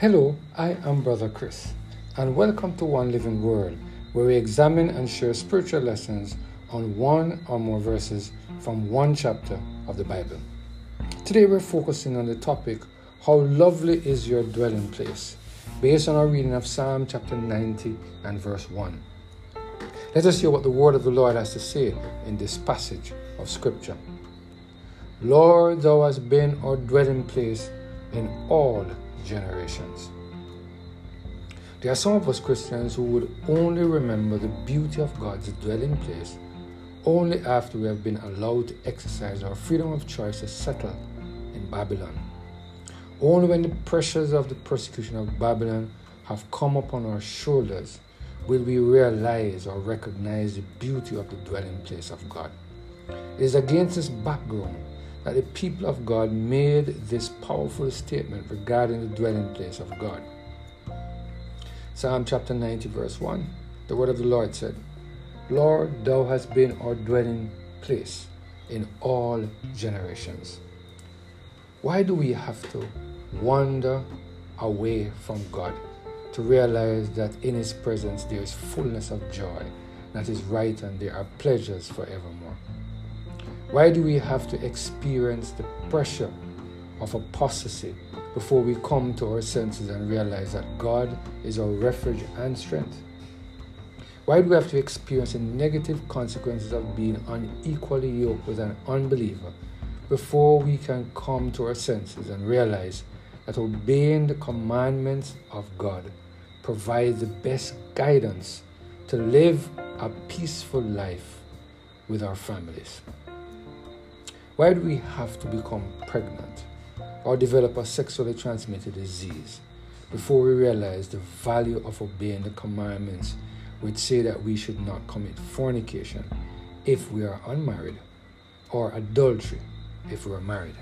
Hello, I am Brother Chris, and welcome to One Living Word, where we examine and share spiritual lessons on one or more verses from one chapter of the Bible. Today we're focusing on the topic, How Lovely is Your Dwelling Place, based on our reading of Psalm chapter 90 and verse 1. Let us hear what the word of the Lord has to say in this passage of Scripture. Lord, thou hast been our dwelling place in all generations. There are some of us Christians who would only remember the beauty of God's dwelling place only after we have been allowed to exercise our freedom of choice to settle in Babylon. Only when the pressures of the persecution of Babylon have come upon our shoulders will we realize or recognize the beauty of the dwelling place of God. It is against this background that the people of God made this powerful statement regarding the dwelling place of God. Psalm chapter 90, verse 1 The word of the Lord said, Lord, thou hast been our dwelling place in all generations. Why do we have to wander away from God to realize that in His presence there is fullness of joy, that is right, and there are pleasures forevermore? Why do we have to experience the pressure of apostasy before we come to our senses and realize that God is our refuge and strength? Why do we have to experience the negative consequences of being unequally yoked with an unbeliever before we can come to our senses and realize that obeying the commandments of God provides the best guidance to live a peaceful life with our families? Why do we have to become pregnant or develop a sexually transmitted disease before we realize the value of obeying the commandments which say that we should not commit fornication if we are unmarried or adultery if we are married?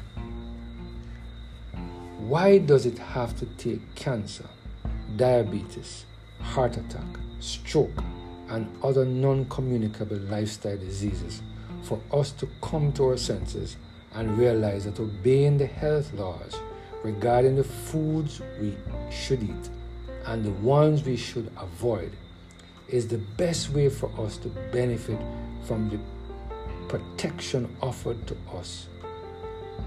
Why does it have to take cancer, diabetes, heart attack, stroke, and other non communicable lifestyle diseases for us to come to our senses and realize that obeying the health laws regarding the foods we should eat and the ones we should avoid is the best way for us to benefit from the protection offered to us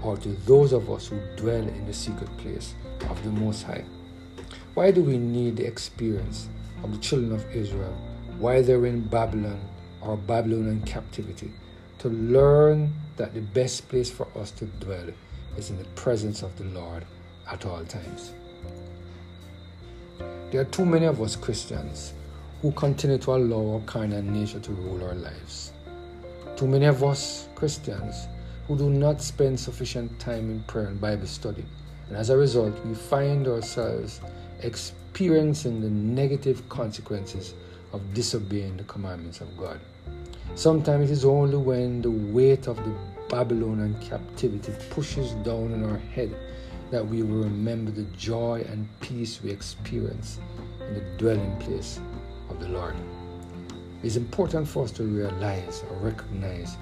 or to those of us who dwell in the secret place of the Most High. Why do we need the experience of the children of Israel while they're in Babylon or Babylonian captivity to learn that the best place for us to dwell is in the presence of the Lord at all times. There are too many of us Christians who continue to allow our carnal nature to rule our lives. Too many of us Christians who do not spend sufficient time in prayer and Bible study. And as a result, we find ourselves experiencing the negative consequences of disobeying the commandments of God. Sometimes it is only when the weight of the Babylonian captivity pushes down on our head that we will remember the joy and peace we experience in the dwelling place of the Lord. It is important for us to realize or recognize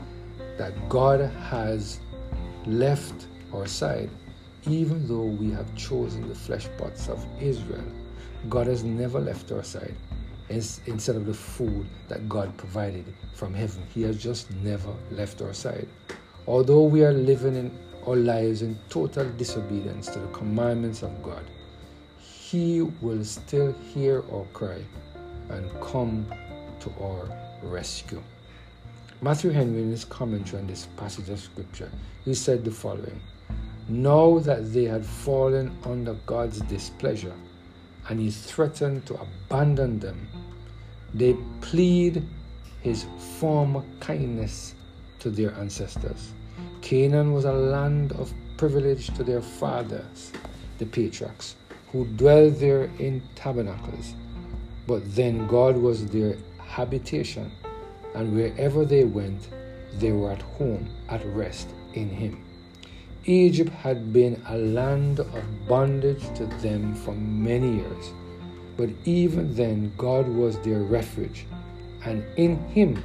that God has left our side, even though we have chosen the flesh pots of Israel. God has never left our side instead of the food that God provided from heaven. He has just never left our side. Although we are living in our lives in total disobedience to the commandments of God, He will still hear our cry and come to our rescue. Matthew Henry, in his commentary on this passage of Scripture, he said the following Now that they had fallen under God's displeasure, and he threatened to abandon them, they plead his former kindness to their ancestors. Canaan was a land of privilege to their fathers, the patriarchs, who dwelled there in tabernacles. But then God was their habitation, and wherever they went, they were at home, at rest in Him. Egypt had been a land of bondage to them for many years, but even then, God was their refuge, and in Him,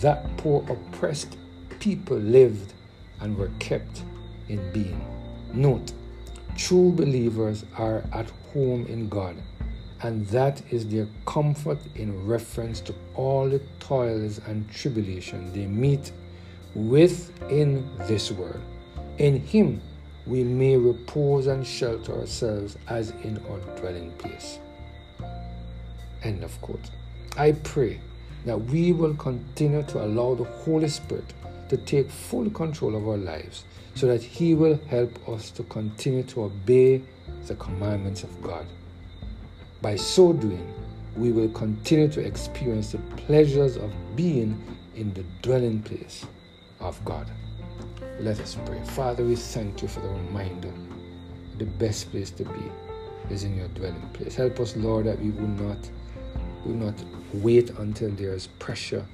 that poor oppressed people lived and were kept in being. Note, true believers are at home in God, and that is their comfort in reference to all the toils and tribulation they meet with in this world. In Him we may repose and shelter ourselves as in our dwelling place. End of quote. I pray that we will continue to allow the Holy Spirit to take full control of our lives so that He will help us to continue to obey the commandments of God. By so doing, we will continue to experience the pleasures of being in the dwelling place of God. Let us pray. Father, we thank you for the reminder. The best place to be is in your dwelling place. Help us, Lord, that we will not, will not wait until there is pressure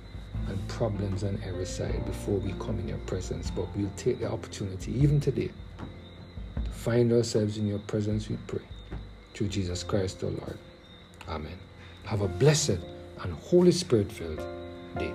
and problems on every side before we come in your presence, but we'll take the opportunity, even today, to find ourselves in your presence, we pray. Through Jesus Christ, our Lord. Amen. Have a blessed and Holy Spirit filled day.